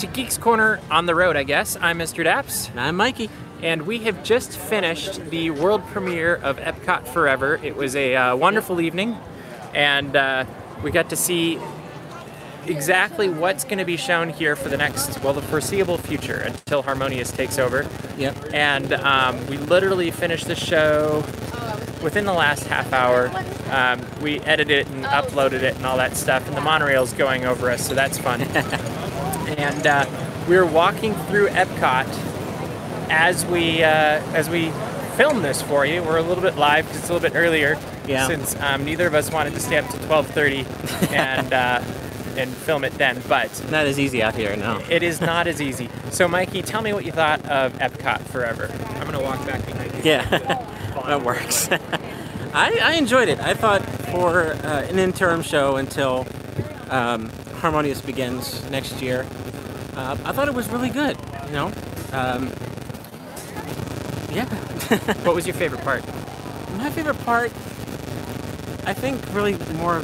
to Geeks Corner on the road, I guess. I'm Mr. Daps, And I'm Mikey. and we have just finished the world premiere of Epcot Forever. It was a uh, wonderful evening, and uh, we got to see exactly what's going to be shown here for the next, well, the foreseeable future until Harmonious takes over. Yep. And um, we literally finished the show within the last half hour. Um, we edited it and uploaded it and all that stuff, and the monorail's going over us, so that's fun. and uh, we were walking through Epcot as we uh, as we filmed this for you. We're a little bit live because it's a little bit earlier, Yeah. since um, neither of us wanted to stay up to 12:30 and uh, and film it then, but. Not as easy out here, no. It is not as easy. So, Mikey, tell me what you thought of Epcot Forever. I'm gonna walk back behind you. Yeah, that works. I, I enjoyed it. I thought for uh, an interim show until um, Harmonious begins next year, uh, I thought it was really good. You know, um, yeah. What was your favorite part? My favorite part, I think, really more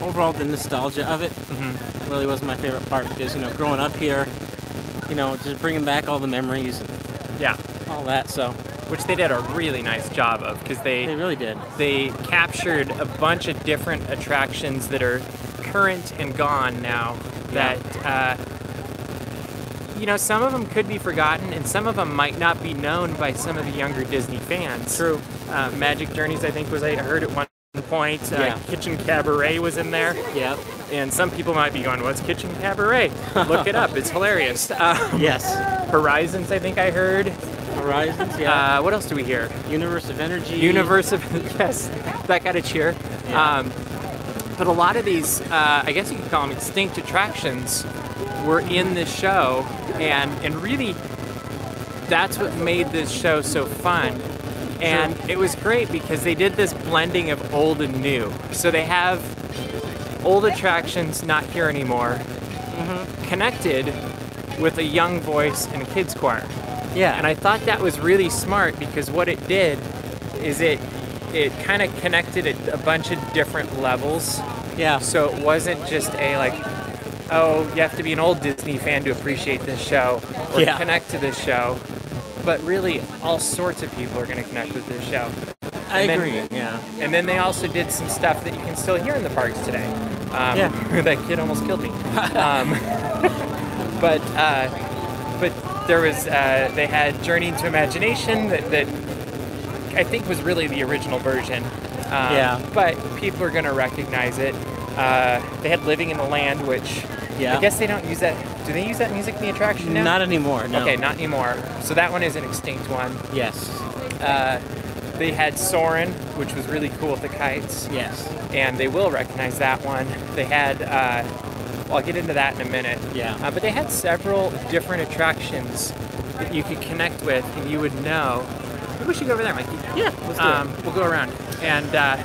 overall the nostalgia of it. Mhm. Really was my favorite part because you know, growing up here, you know, just bringing back all the memories and Yeah, all that. So which they did a really nice job of because they they really did. they captured a bunch of different attractions that are current and gone now. That uh, you know, some of them could be forgotten, and some of them might not be known by some of the younger Disney fans. True. Uh, Magic Journeys, I think, was I heard at one point. Uh, Yeah. Kitchen Cabaret was in there. Yep. And some people might be going, "What's Kitchen Cabaret?" Look it up; it's hilarious. Um, Yes. Horizons, I think I heard. Horizons. Yeah. Uh, what else do we hear? Universe of Energy. Universe of yes, that got a cheer. Yeah. Um, but a lot of these, uh, I guess you could call them extinct attractions, were in this show, and and really, that's what made this show so fun. And it was great because they did this blending of old and new. So they have old attractions not here anymore, connected with a young voice and a kids choir. Yeah. And I thought that was really smart because what it did is it it kind of connected at a bunch of different levels. yeah. So it wasn't just a like, oh, you have to be an old Disney fan to appreciate this show or Yeah. connect to this show. But really, all sorts of people are going to connect with this show. I and then- agree. yeah. And then they also did some stuff that you can still hear in the parks today. Um, Yeah. that kid almost killed me. um, but uh, but there was uh, they had Journey into Imagination that, that I think was really the original version. Um, Yeah. But people are going to recognize it. Uh, they had Living in the Land, which Yeah. I guess they don't use that. Do they use that music in the attraction now? Not anymore. No. Okay, not anymore. So that one is an extinct one. Yes. Uh, they had Soarin', which was really cool with the kites, Yes. and they will recognize that one. They had, uh, well, I'll get into that in a minute. Yeah. Uh, but they had several different attractions that you could connect with, and you would know. We should go over there, Mikey. Yeah. Let's do Um, we'll go around, and uh,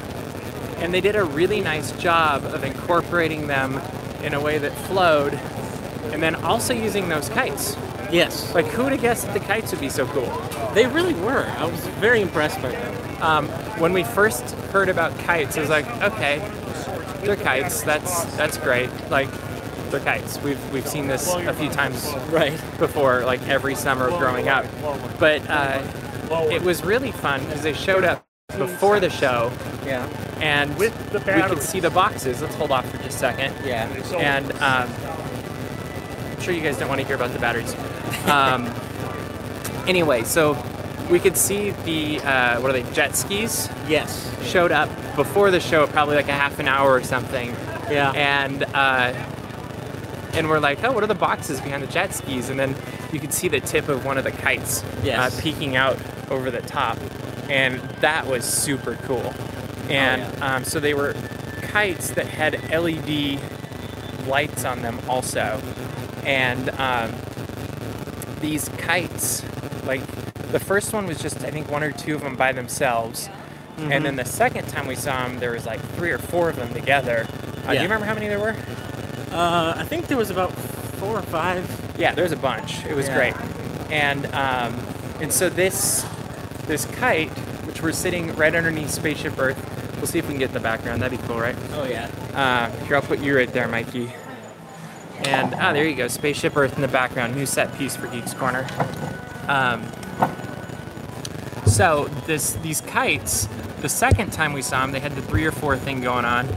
and they did a really nice job of incorporating them in a way that flowed, and then also using those kites. Yes. Like, who would have guessed that the kites would be so cool? They really were. I was very impressed by them. um, when we first heard about kites, I was like, okay, they're kites. That's that's great. Like, they're kites. We've we've seen this a few times Right. before, like every summer growing up. But uh, it was really fun because they showed up before the show, Yeah. and with we could see the boxes. Let's hold off for just a second. Yeah. And um, I'm sure you guys don't want to hear about the batteries. Um, anyway, so we could see the uh, what are they? Jet skis Yes. showed up before the show, probably like a half an hour or something. Yeah. And uh, and we're like, oh, what are the boxes behind the jet skis? And then you could see the tip of one of the kites Yes. uh, peeking out over the top, and that was super cool. And um, so they were kites that had LED lights on them also, and um, these kites, like the first one was just I think one or two of them by themselves, and then the second time we saw them, there was like three or four of them together. Uh, Do you remember how many there were? Uh, I think there was about four or five. Yeah, there's a bunch. It was Yeah. great, and um, and so this this kite, which we're sitting right underneath Spaceship Earth. We'll see if we can get in the background. That'd be cool, right? Oh yeah. Uh, here, I'll put you right there, Mikey. And ah, there you go, Spaceship Earth in the background, new set piece for Geeks Corner. Um, so this these kites, the second time we saw them, they had the three or four thing going on.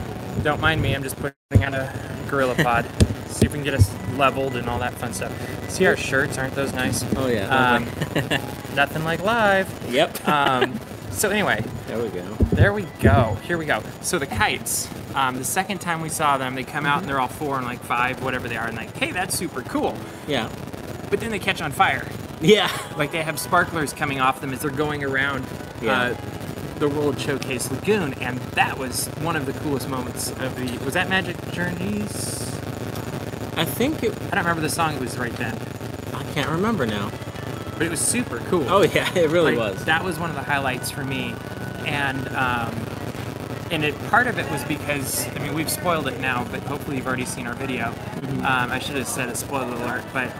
Don't mind me, I'm just putting on a GorillaPod. See if we can get us leveled and all that fun stuff. See our shirts, aren't those nice? Oh yeah. Um, nothing like live. yep. Um, so anyway, there we go. there we go. Here we go. So the kites. Um, the second time we saw them, they come out and they're all four and like five, whatever they are, and like, hey, that's super cool. Yeah. But then they catch on fire. Yeah. Like they have sparklers coming off them as they're going around Yeah. uh, the World Showcase Lagoon, and that was one of the coolest moments of the. Was that Magic Journeys? I think it. I don't remember the song. It was right then, I can't remember now. but it was super cool. Oh yeah, it really Like, was. That was one of the highlights for me, and um, and it part of it was because I mean we've spoiled it now, but hopefully you've already seen our video. Mm-hmm. Um, I should have said a spoiler alert, but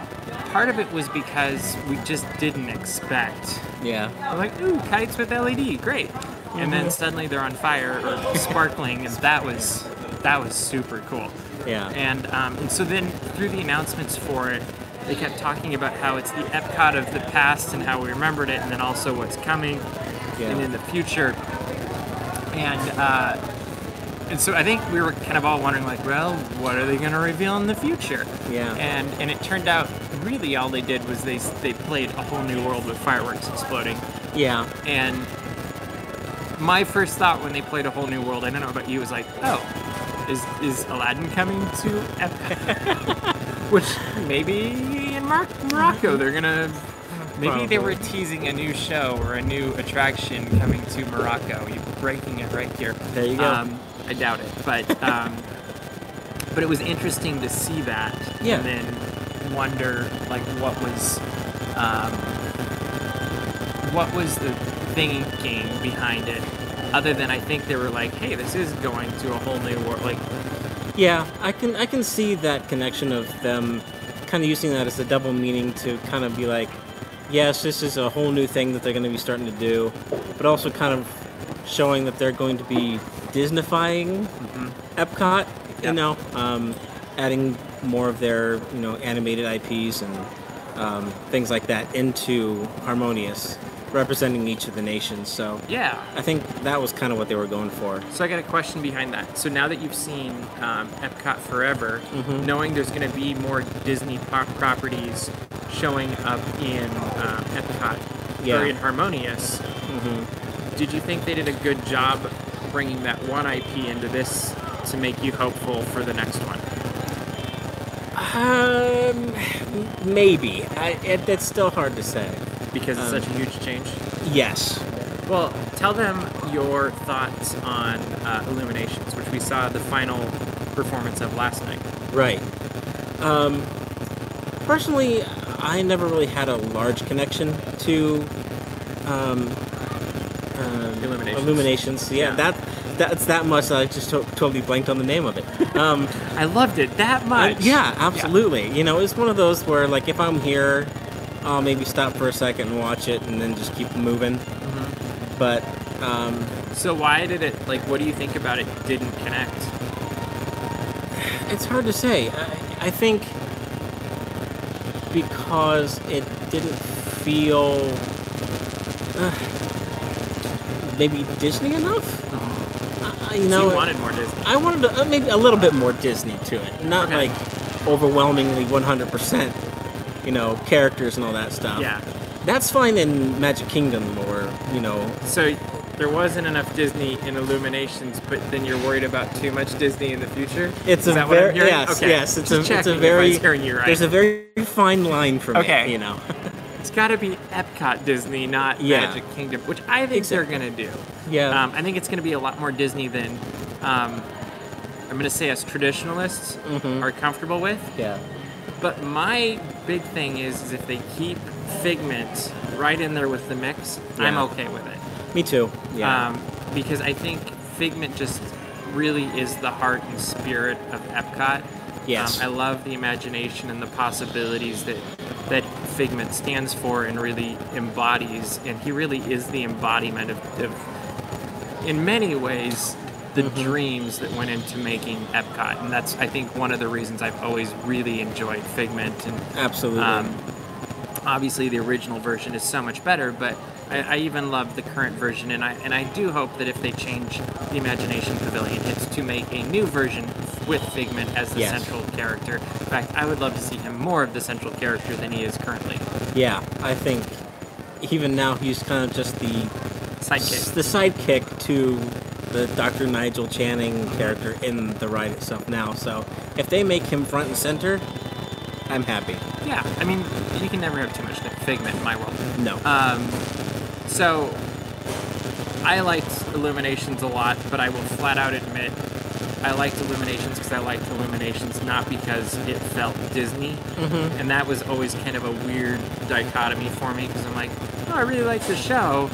part of it was because we just didn't expect. Yeah. I'm like, ooh, kites with LED, great, and then suddenly they're on fire or sparkling, and that was that was super cool. Yeah. And, um, and so then through the announcements for it, they kept talking about how it's the Epcot of the past and how we remembered it, and then also what's coming Yeah. and in the future. And uh, and so I think we were kind of all wondering, like, well, what are they going to reveal in the future? Yeah. And and it turned out really all they did was they they played a whole new world with fireworks exploding. Yeah. And my first thought when they played a whole new world, I don't know about you, was like, oh, is is Aladdin coming to Epcot? Which maybe in Mar- Morocco they're gonna. Maybe they were teasing a new show or a new attraction coming to Morocco. You're breaking it right here. There you go. Um, I doubt it, but um, but it was interesting to see that, Yeah. and then wonder like what was um, what was the thinking behind it, other than I think they were like, hey, this is going to a whole new world. Like, Yeah, I can I can see that connection of them kind of using that as a double meaning to kind of be like, yes, this is a whole new thing that they're going to be starting to do, but also kind of showing that they're going to be Disneyfying Epcot, Yeah. you know, um, adding more of their you know animated IPs and um, things like that into Harmonious, representing each of the nations. So yeah. I think that was kind of what they were going for. So I got a question behind that. So now that you've seen um, Epcot Forever, Mhm. knowing there's going to be more Disney properties showing up in um, Epcot Yeah. or in Harmonious, hmm did you think they did a good job bringing that one IP into this to make you hopeful for the next one? Um, maybe. I, it, it's still hard to say. Because it's Um, such a huge change. Yes. Well, tell them your thoughts on uh, Illuminations, which we saw the final performance of last night. Right. Um, personally, I never really had a large connection to um, um, Illuminations. Illuminations. Yeah, Yeah. that that's that much. that I just to- totally blanked on the name of it. Um, I loved it that much. yeah, absolutely. You know, it's one of those where, like, if I'm here, I'll maybe stop for a second and watch it, and then just keep moving. Mhm. But um, So why did it? Like, what do you think about it? Didn't connect. It's hard to say. I, I think because it didn't feel uh, maybe Disney enough. Uh, you So know, you wanted more Disney. I wanted to, uh, maybe a little bit more Disney to it, not Okay. like overwhelmingly 100%. You know, characters and all that stuff. Yeah. That's fine in Magic Kingdom or you know. So there wasn't enough Disney in Illuminations, but then you're worried about too much Disney in the future. It's Is a that what I'm very yes, Okay. yes. It's Just a it's a very right. there's a very fine line for me. Okay. You know. It's got to be Epcot Disney, not Yeah. Magic Kingdom, which I think they're gonna do. yeah. Um, I think it's gonna be a lot more Disney than um, I'm gonna say us traditionalists Mhm. are comfortable with. yeah. But my big thing is, is if they keep Figment right in there with the mix, I'm okay with it. Me too. Yeah. Um, because I think Figment just really is the heart and spirit of Epcot. Yes. Um, I love the imagination and the possibilities that that Figment stands for and really embodies. And he really is the embodiment of, of in many ways, the dreams that went into making Epcot, and that's I think one of the reasons I've always really enjoyed Figment and Absolutely. um, obviously the original version is so much better, but I, I even love the current version, and I and I do hope that if they change the Imagination Pavilion, it's to make a new version with Figment as the Yes. central character. In fact, I would love to see him more of the central character than he is currently. yeah, I think even now he's kind of just the Sidekick. the sidekick to the Dr. Nigel Channing character in the ride itself now. So if they make him front and center, I'm happy. Yeah, I mean, you can never have too much Figment in my world. No. Um, so I liked Illuminations a lot, but I will flat out admit I liked Illuminations because I liked Illuminations not because it felt Disney, Mm-hmm. and that was always kind of a weird dichotomy for me because I'm like, oh, I really like the show,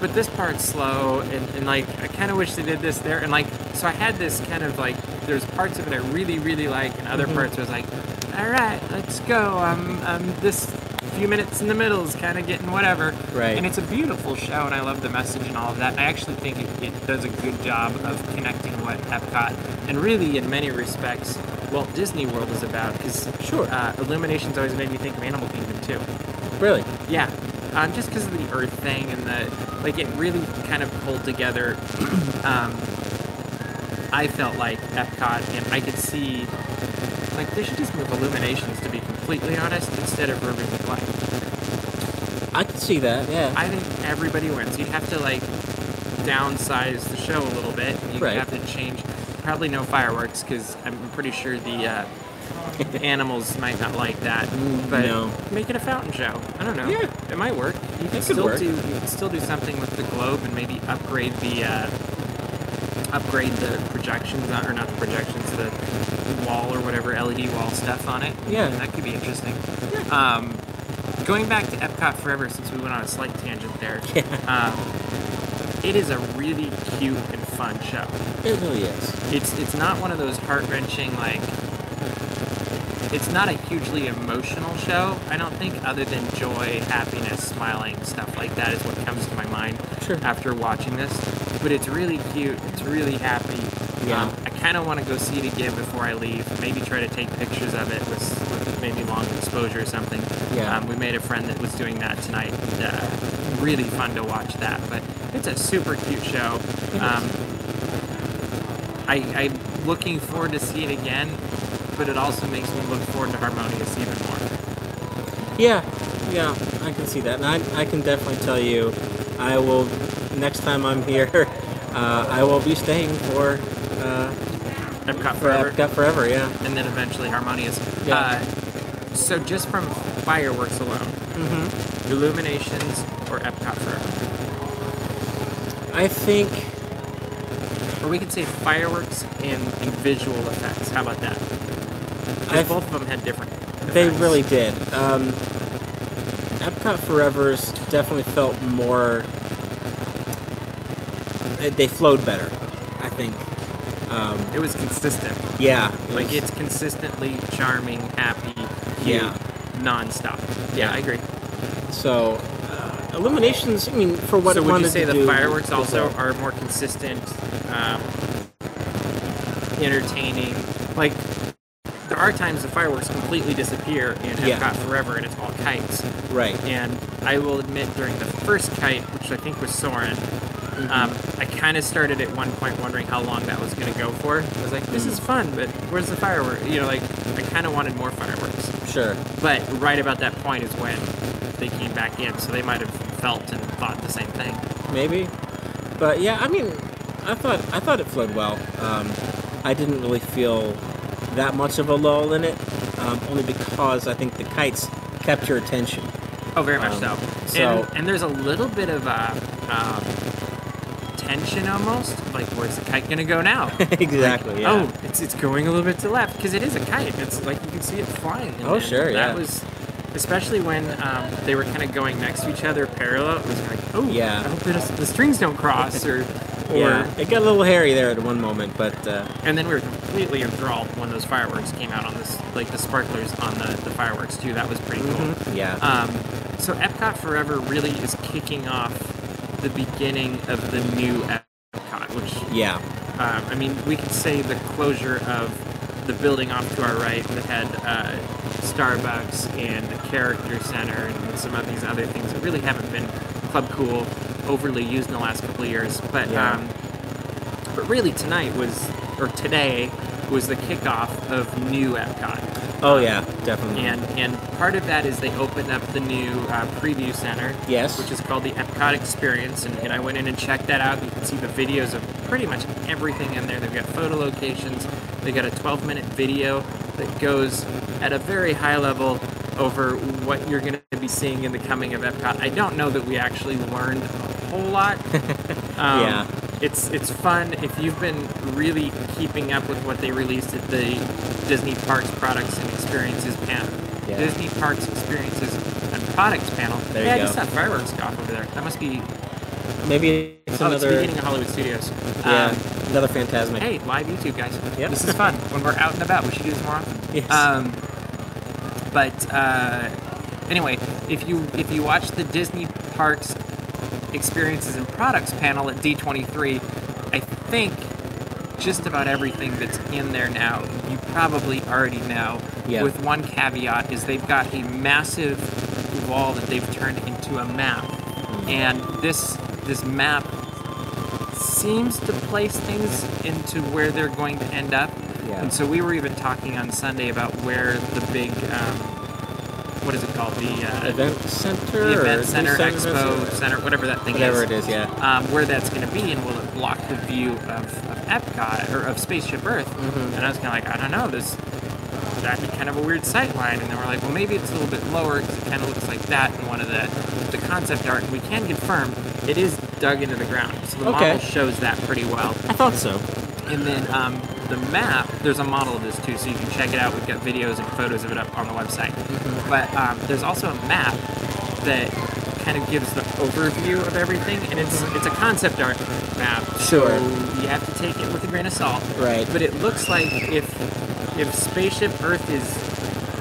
but this part's slow, and, and like I kind of wish they did this there, and like so I had this kind of like there's parts of it I really really like, and other Mhm. parts I was like, all right, let's go. Um, um, this few minutes in the middle is kind of getting whatever. Right. And it's a beautiful show, and I love the message and all of that. And I actually think it, it does a good job of connecting what Epcot and really, in many respects, Walt Disney World is about. Because Sure. uh, Illuminations always made me think of Animal Kingdom too. really? Yeah, um, just because of the Earth thing and the like, it really kind of pulled together. um, I felt like Epcot, and I could see like they should just move Illuminations to be completely honest instead of River of Light. I could see that. Yeah. I think everybody wins. You'd have to like downsize the show a little bit. You'd Right. have to change. Probably no fireworks because I'm pretty sure the uh, the animals might not like that. Mm, But no. make it a fountain show. I don't know. Yeah. it might work. You can could still work. do. You can still do something with the globe and maybe upgrade the. Uh, upgrade the projections on, or not the projections the wall or whatever led wall stuff on it Yeah. that could be interesting um, going back to epcot forever since we went on a slight tangent there Yeah. um, it is a really cute and fun show It really is. it's it's not one of those heart-wrenching like it's not a hugely emotional show i don't think other than joy happiness smiling stuff like that is what comes to my mind Sure. after watching this but it's really cute it's really happy Yeah. um, i kind of want to go see it again before i leave maybe try to take pictures of it with, with maybe long exposure or something Yeah. um, we made a friend that was doing that tonight uh, really fun to watch that but it's a super cute show um, I, I'm looking forward to see it again, but it also makes me look forward to Harmonious even more. Yeah, yeah, I can see that, and I, I can definitely tell you, I will next time I'm here, uh, I will be staying for uh, Epcot for forever, Epcot forever. Yeah. and then eventually Harmonious. Yeah. Uh, so just from fireworks alone, Mm-hmm. Illuminations or Epcot forever, I think or we could say fireworks and, and visual effects. How about that? I've- both of them had different. they really did. Um, Epcot Forever's definitely felt more. They, flowed better, I think. Um, It was consistent. yeah, it Like was- it's consistently charming, happy, cute, Yeah. nonstop. Yeah. Yeah, I agree. so. Uh, Illuminations. I mean, for what so would you say to the fireworks also are more consistent, um, entertaining? Like there are times the fireworks completely disappear in Epcot Yeah. Forever, and it's all kites. right? And I will admit, during the first kite, which I think was Soarin', Mm-hmm. um, I kind of started at one point wondering how long that was going to go for. I was like, "This Mm. is fun, but where's the fireworks?" You know, like I kind of wanted more fireworks. Sure. But right about that point is when they came back in, so they might have felt and thought the same thing. maybe. But yeah, I mean, I thought I thought it flowed well. Um, I didn't really feel that much of a lull in it, um, only because I think the kites kept your attention. Oh, very much Um, so. so- And, and there's a little bit of uh, um, tension almost, like where's the kite gonna go now? exactly. Yeah. Oh, it's it's going a little bit to the left because it is a kite. It's like you can see it flying. And Oh, sure, That yeah. was, especially when um, they were kind of going next to each other parallel. It was like, oh, Yeah. I hope the strings don't cross, or or. yeah. It got a little hairy there at one moment, but uh, And then we were completely enthralled when those fireworks came out on this, like the sparklers on the, the fireworks too. That was pretty cool. yeah. Um, so Epcot Forever really is kicking off the beginning of the new Epcot, which Yeah. Um, I mean, we could say the closure of the building off to our right that had uh, Starbucks and the Character Center and some of these other things that really haven't been Club Cool overly used in the last couple of years. But Yeah. um, but really tonight was or today was the kickoff of new Epcot. Oh yeah, definitely. And and part of that is they opened up the new uh, preview center, Yes. which is called the Epcot Experience, and, and I went in and checked that out. You can see the videos of pretty much everything in there. They've got photo locations. They got a 12-minute video that goes at a very high level over what you're going to be seeing in the coming of Epcot. I don't know that we actually learned a whole lot. Um, Yeah. It's it's fun if you've been really keeping up with what they released at the Disney Parks Products and Experiences panel. Yeah. Disney Parks Experiences and Products panel. There hey, you I just saw fireworks go off over there. That must be Maybe it's oh, it's the another. beginning of Hollywood Studios. yeah, Um, another Fantasmic. hey, live YouTube guys. Yep. This is fun. when we're out and about, we should do this more often. Yes. Um, but uh, anyway, if you if you watch the Disney Parks Experiences and Products panel at D23, I think just about everything that's in there now you probably already know. Yeah. With one caveat is they've got a massive wall that they've turned into a map, and this this map seems to place things into where they're going to end up. Yeah. And so we were even talking on Sunday about where the big, um, what is it called? The, uh, Event center. the event center, expo center? center, whatever that thing Whatever is. Whatever it is, yeah. Um, where that's going to be, and will it block the view of, of Epcot or of Spaceship Earth? Mhm. And I was kind of like, I don't know, this that'd be kind of a weird sight line. And then we're like, well, maybe it's a little bit lower because it kind of looks like that in one of the the concept art. And we can confirm it is dug into the ground, so the Okay. model shows that pretty well. I thought so. And then um, the map, there's a model of this too, so you can check it out. We've got videos and photos of it up on the website. Mm-hmm. But um, there's also a map that kind of gives the overview of everything, and it's it's a concept art map. Sure. So you have to take it with a grain of salt. Right. But it looks like if if Spaceship Earth is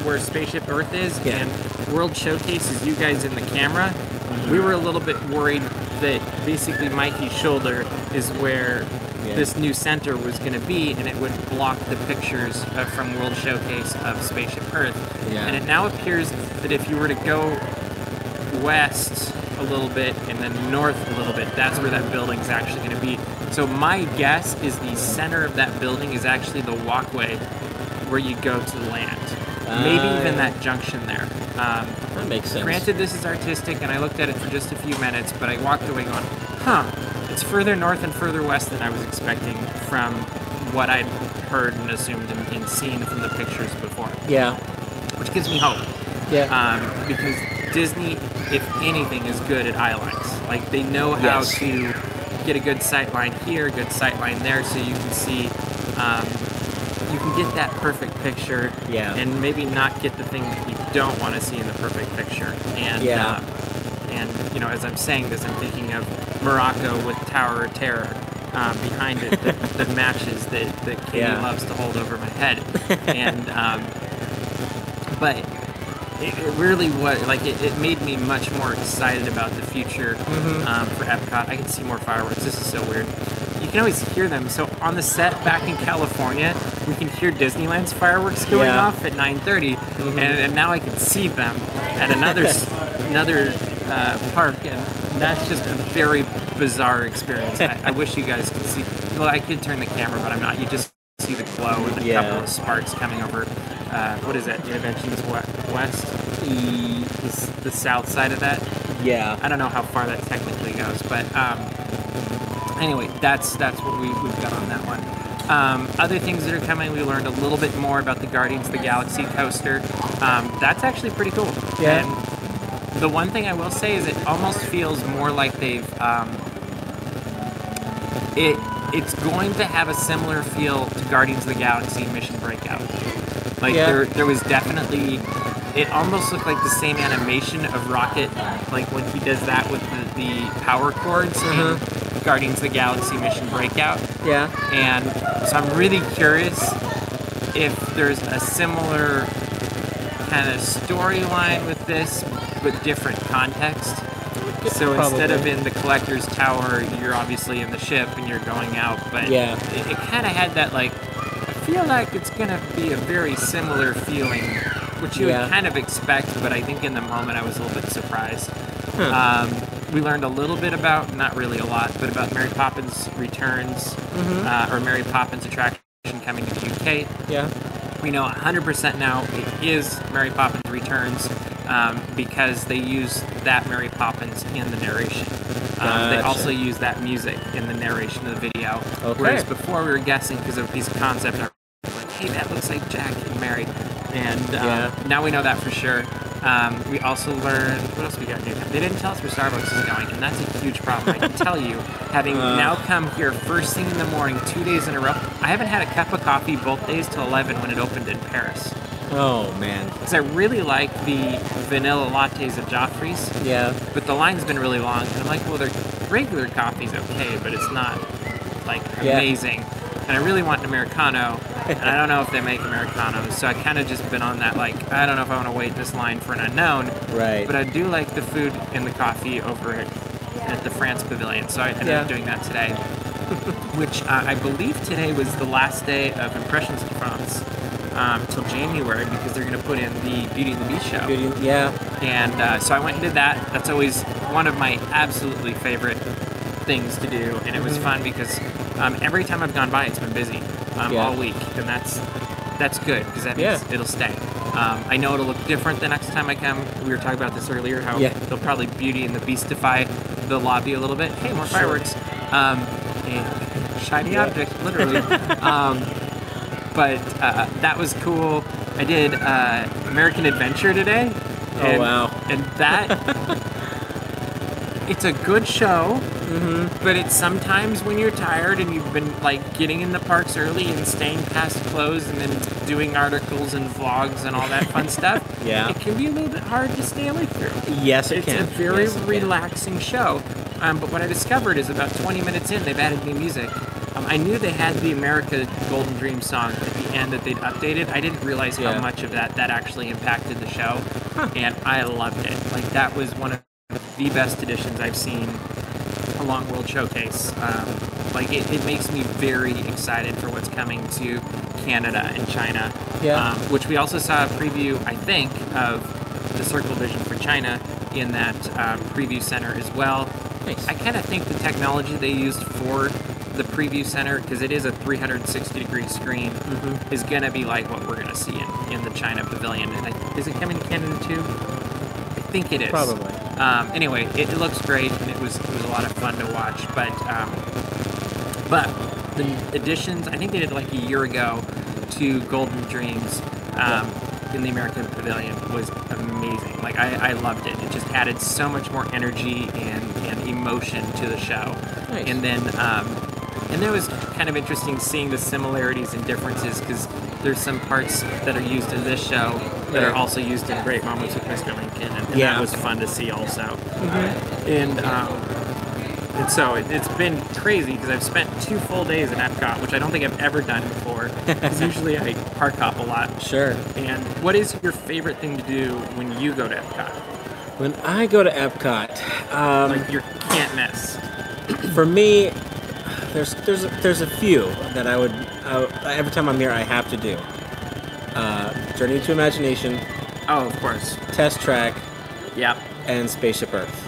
where Spaceship Earth is, Yeah. and World Showcase is you guys in the camera, we were a little bit worried that basically Mikey's shoulder is where Yeah. this new center was going to be, and it would block the pictures uh, from World Showcase of Spaceship Earth. Yeah. And it now appears that if you were to go west a little bit and then north a little bit, that's where that building's actually going to be. So my guess is the center of that building is actually the walkway where you go to land. Maybe Ah, even that junction there. Um, That makes sense. Granted, this is artistic, and I looked at it for just a few minutes, but I walked away going, huh, it's further north and further west than I was expecting from what I'd heard and assumed and, and seen from the pictures before, Yeah. which gives me hope. Yeah. Um, because Disney, if anything, is good at eye lines. Like, they know how Yes. to get a good sight line here, good sight line there, so you can see. Um, you can get that perfect picture Yeah. and maybe not get the thing that you don't want to see in the perfect picture. And Yeah. um, and you know, as I'm saying this, I'm thinking of Morocco with Tower of Terror um, behind it that, that matches that that Katie Yeah. loves to hold over my head. and um, but it, it really was like it, it made me much more excited about the future Mm-hmm. um, for Epcot. I can see more fireworks. This is so weird. You can always hear them. So on the set back in California, we can hear Disneyland's fireworks going Yeah. off at 9:30, Mm-hmm. and, and now I can see them at another another uh, park, and that's just a very bizarre experience. I, I wish you guys could see. Well, I could turn the camera, but I'm not. You just see the glow and a Yeah. couple of sparks coming over. Uh, what is that? Interventions we- west, E- the, the south side of that. yeah. I don't know how far that technically goes, but um, anyway, that's that's what we, we've got on that one. Um, other things that are coming, we learned a little bit more about the Guardians of the Galaxy coaster. Um, that's actually pretty cool. Yeah. And the one thing I will say is it almost feels more like they've um, it it's going to have a similar feel to Guardians of the Galaxy Mission Breakout. Like Yeah. there there was definitely it almost looked like the same animation of Rocket, like when he does that with the, the power cords in Guardians of the Galaxy Mission Breakout. Yeah. And so I'm really curious if there's a similar kind of storyline with this, but different context. So instead of in the collector's tower, you're obviously in the ship and you're going out. But Yeah. it, it kind of had that like. I feel like it's gonna be a very similar feeling, which you Yeah. would kind of expect. But I think in the moment I was a little bit surprised. Huh. Um, we learned a little bit about, not really a lot, but about Mary Poppins Returns, Mm-hmm. uh, or Mary Poppins attraction coming to the UK. yeah. We know 100% now it is Mary Poppins Returns um, because they use that Mary Poppins in the narration. Um, They Gotcha. also use that music in the narration of the video. Okay. Whereas before we were guessing because of a piece of concept, art, like, hey, that looks like Jack and Mary. And um, Yeah. now we know that for sure. Um, we also learned what else we got new. They didn't tell us where Starbucks is going, and that's a huge problem. I can tell you, having Uh. now come here first thing in the morning, two days in a row. I haven't had a cup of coffee both days till 11 when it opened in Paris. Oh man. Because I really like the vanilla lattes at Joffrey's, Yeah. but the line's been really long, and I'm like, well, their regular coffee's okay, but it's not like Yeah. amazing. And I really want an americano, and I don't know if they make americanos, so I kind of just been on that like, I don't know if I want to wait this line for an unknown, Right. but I do like the food and the coffee over at, at the France Pavilion, so I ended up doing that today. Which uh, I believe today was the last day of Impressions de France um, till January because they're going to put in the Beauty and the Beast show. Beauty- yeah. And uh, so I went and did that. That's always one of my absolutely favorite things to do, and it was fun because um, every time I've gone by, it's been busy um, Yeah. all week, and that's that's good because that means Yeah. it'll stay. Um, I know it'll look different the next time I come. We were talking about this earlier, how Yeah. they'll probably Beauty and the Beastify the lobby a little bit. Hey, more Sure. fireworks. Um, shiny object, literally. um, but uh, that was cool. I did uh, American Adventure today. Oh, and- wow. And that, it's a good show, Mm-hmm. but it's sometimes when you're tired and you've been like getting in the parks early and staying past close and then doing articles and vlogs and all that fun stuff. Yeah. It can be a little bit hard to stay awake through. Yes, it It's can. It's a very Yes, it can. relaxing show. Um, but what I discovered is about 20 minutes in, they've added new music. Um, I knew they had the America Golden Dream song at the end that they'd updated. I didn't realize Yeah. how much of that that actually impacted the show, and I loved it. Like that was one of the best additions I've seen along World Showcase. Um, like it, it makes me very excited for what's coming to Canada and China. Yeah. Um, which we also saw a preview, I think, of the Circle Vision for China in that uh, preview center as well. Nice. I kind of think the technology they used for the preview center, because it is a 360 degree screen, Mm-hmm. is going to be like what we're going to see in, in the China pavilion. And I, is it coming to Canada too? I think it is. Probably. Um, anyway, it, it looks great, and it was it was a lot of fun to watch. But um, but the additions, I think they did like a year ago to Golden Dreams um, in the American Pavilion was amazing. Like I, I loved it. It just added so much more energy and, and emotion to the show. Nice. And then um, and it was kind of interesting seeing the similarities and differences because there's some parts that are used in this show that are also used in Great Moments with Mr. Lincoln, and, and Yeah. that was fun to see also. And um, and so it, it's been crazy because I've spent two full days in Epcot, which I don't think I've ever done before. Because usually I park hop a lot. Sure. And what is your favorite thing to do when you go to Epcot? When I go to Epcot, um, Like you can't miss. for me, there's there's there's a few that I would uh, every time I'm here I have to do. Uh, Journey to Imagination, Oh, of course. Test Track, Yep. and Spaceship Earth.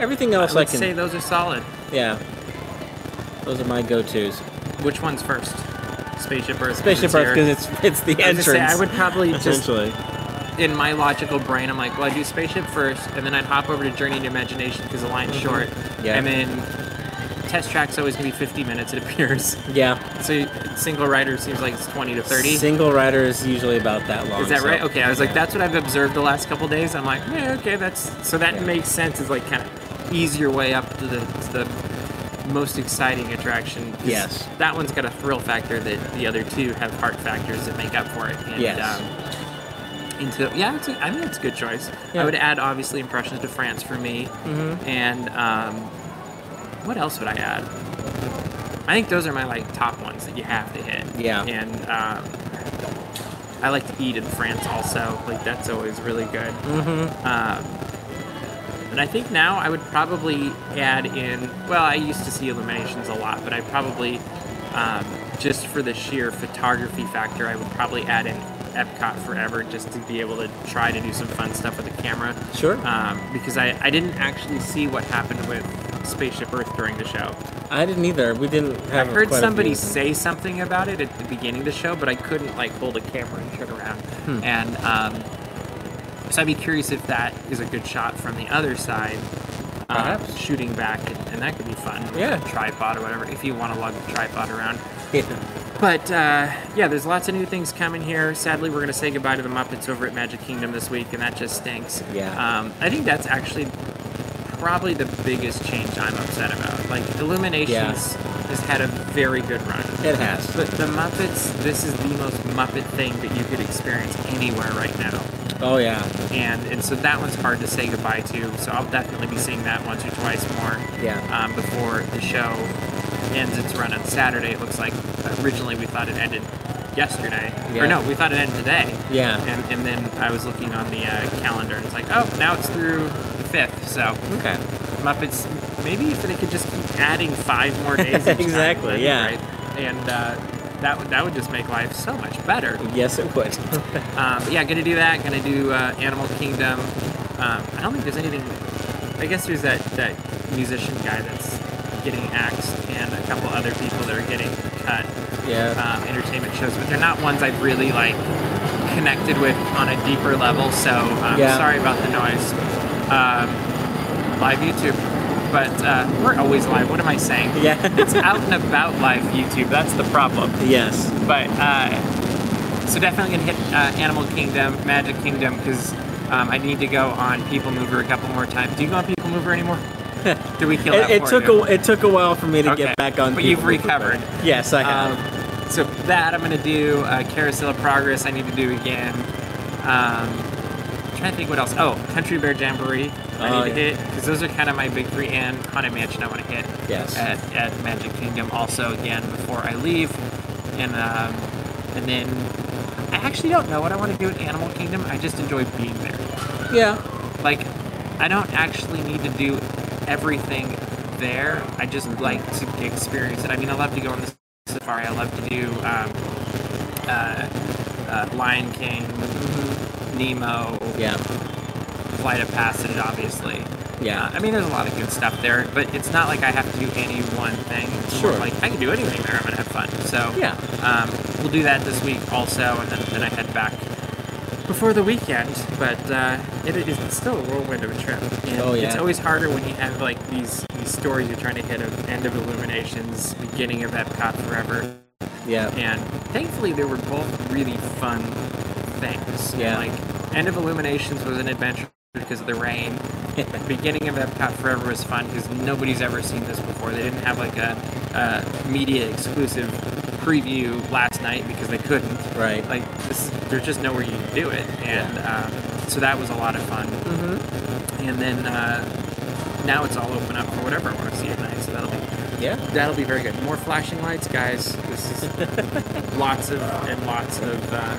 Everything else I, would can. say those are solid. yeah. Those are my go-tos. Which one's first? Spaceship Earth. Spaceship Earth because it's it's the I entrance. say, I would probably just essentially. in my logical brain, I'm like, well, I do spaceship first, and then I'd hop over to Journey to Imagination because the line's short, Mm-hmm. Yeah. and then test track's always gonna be 50 minutes. It appears. Yeah. So single rider seems like it's 20 to 30. Single rider is usually about that long. Is that so- right? Okay, I was like, that's what I've observed the last couple days. I'm like, yeah, okay, that's so that Yeah. makes sense. Is like kind of ease your way up to the to the most exciting attraction. Yes. that one's got a thrill factor that the other two have heart factors that make up for it. And, Yes. Um, into yeah, it's a, I think it's a good choice. Yeah. I would add obviously Impressions de France for me, Mhm. and um, what else would I add? I think those are my like top ones that you have to hit. Yeah. And um, I like to eat in France also. Like that's always really good. Mm-hmm. Um, and I think now I would probably add in. Well, I used to see Illuminations a lot, but I probably um, just for the sheer photography factor, I would probably add in Epcot Forever just to be able to try to do some fun stuff with the camera. Sure. Um, because I, I didn't actually see what happened with Spaceship Earth during the show. I didn't either. We didn't have. I heard somebody say something about it at the beginning of the show, but I couldn't like hold a camera and turn around. Hmm. And um, so I'd be curious if that is a good shot from the other side, um, shooting back, and, and that could be fun. Yeah. a tripod or whatever, if you want to lug the tripod around. Yeah. But uh, yeah, there's lots of new things coming here. Sadly, we're going to say goodbye to the Muppets over at Magic Kingdom this week, and that just stinks. Yeah. Um, I think that's actually probably the biggest change I'm upset about. Like Illuminations has had a very good run. It has. But the Muppets, this is the most Muppet thing that you could experience anywhere right now. Oh yeah. And and so that one's hard to say goodbye to. So I'll definitely be seeing that once or twice more Yeah. um, before the show ends its run on Saturday. It looks like originally we thought it ended yesterday. Yeah. Or no, we thought it ended today. Yeah. And, and then I was looking on the uh, calendar and it's like, oh, now it's through the 5th. So Okay. Muppets, maybe if they could just keep adding five more days. time, Exactly, that'd yeah. great. And uh, that, would, that would just make life so much better. Yes, it would. Um, yeah, gonna do that. Gonna do uh, Animal Kingdom. Um, I don't think there's anything. I guess there's that that musician guy that's getting axed, and couple other people that are getting cut. yeah. Um, entertainment shows, but they're not ones I've really like connected with on a deeper level. So um, Yeah. sorry about the noise. Um, live YouTube, but uh, we're always live. What am I saying? Yeah. it's out and about live YouTube. That's the problem yes. but uh, so definitely gonna hit uh, Animal Kingdom, Magic Kingdom, because um, I need to go on People Mover a couple more times. Do you go on People Mover anymore? Did we kill that It, it took you? a it took a while for me to Okay, get back on. but you've recovered. but- Yes, I have. Um, so that I'm gonna do. Uh, Carousel of Progress I need to do again. Um, trying to think what else. Oh, Country Bear Jamboree I Oh, need to yeah. hit because those are kind of my big three. And Haunted Mansion I want to hit yes. at, at Magic Kingdom also again before I leave. And um, and then I actually don't know what I want to do at Animal Kingdom. I just enjoy being there. yeah. Like I don't actually need to do everything there. I just like to experience it. I mean, I love to go on the safari. I love to do um, uh, uh, Lion King, Nemo, Yeah. Flight of Passage, obviously. Yeah. Uh, I mean, there's a lot of good stuff there, but it's not like I have to do any one thing. It's Sure. Like I can do anything there. I'm gonna have fun. So Yeah. um, we'll do that this week also, and then, then I head back before the weekend. But uh, it is it's still a whirlwind of a trip. And Oh, yeah. It's always harder when you have like these these stories you're trying to hit of end of Illuminations, beginning of Epcot Forever, Yeah. and thankfully they were both really fun things. Yeah. Like End of Illuminations was an adventure because of the rain. Beginning of Epcot Forever was fun because nobody's ever seen this before. They didn't have like a, a media exclusive preview last night because they couldn't. Right. Like this, there's just nowhere you can do it, and um, so that was a lot of fun. Mm-hmm. And then uh, now it's all open up for whatever I want to see at night. So that'll be Yeah. That'll be very good. More flashing lights, guys. This is lots of and lots of uh,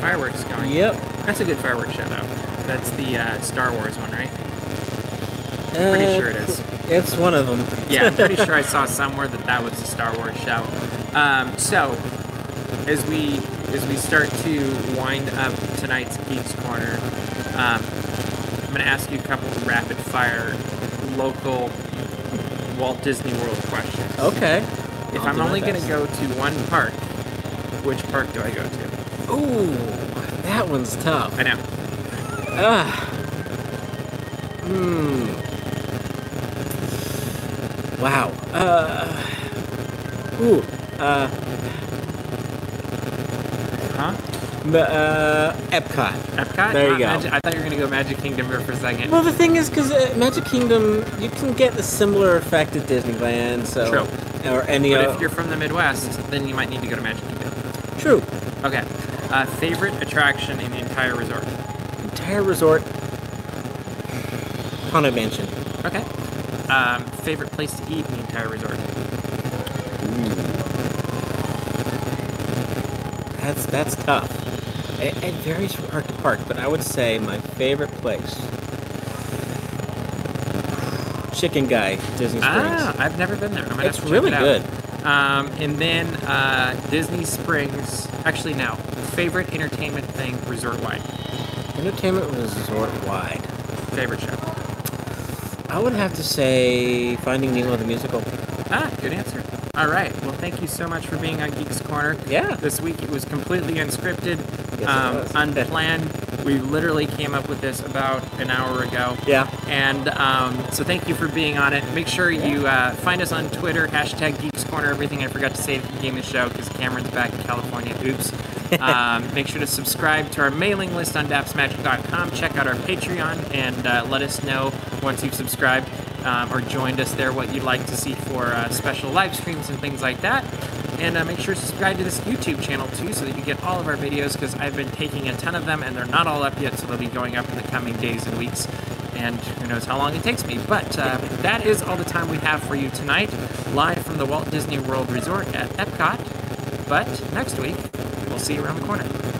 fireworks going. Yep. That's a good fireworks show, though. That's the uh, Star Wars one, right? Pretty Uh, sure it is. It's one of them. Yeah, I'm pretty sure I saw somewhere that that was the Star Wars show. Um, so, as we as we start to wind up tonight's Geeks Corner, um, I'm going to ask you a couple of rapid fire local Walt Disney World questions. Okay. If I'll I'm only going to go to one park, which park do I go to? Ooh, that one's tough. I know. Ah. Hmm. Wow. Uh. Ooh. Uh. Huh? Uh. Epcot. Epcot? There you go. Magic- I thought you were going to go Magic Kingdom here for a second. Well, the thing is, because uh, Magic Kingdom, you can get a similar effect at Disneyland, so True. or any but other. if you're from the Midwest, then you might need to go to Magic Kingdom. True. Okay. Uh, favorite attraction in the entire resort? Entire resort. Haunted Mansion. Okay. Um, favorite place to eat in the entire resort? That's that's tough. It, it varies from park to park, but I would say my favorite place. chicken guy, Disney Springs. Ah, I've never been there. I'm gonna it's have to check really it good. Um, and then uh, Disney Springs. Actually, now favorite entertainment thing resort wide. Entertainment resort wide. Favorite show. I would have to say Finding Nemo the musical. Ah, good answer. All right. Well, thank you so much for being on Geeks Corner. Yeah. This week it was completely unscripted, it um, unplanned. We literally came up with this about an hour ago. Yeah. And um, so thank you for being on it. Make sure you uh, find us on Twitter, hashtag Geeks Corner, everything I forgot to say at the beginning of the show because Cameron's back in California. Oops. um, make sure to subscribe to our mailing list on dapsmagic.com. Check out our Patreon and uh, let us know once you've subscribed um, or joined us there what you'd like to see for uh, special live streams and things like that. And uh, make sure to subscribe to this YouTube channel too so that you get all of our videos because I've been taking a ton of them and they're not all up yet, so they'll be going up in the coming days and weeks. And who knows how long it takes me. But uh, that is all the time we have for you tonight, live from the Walt Disney World Resort at Epcot. But next week, we'll see you around the corner.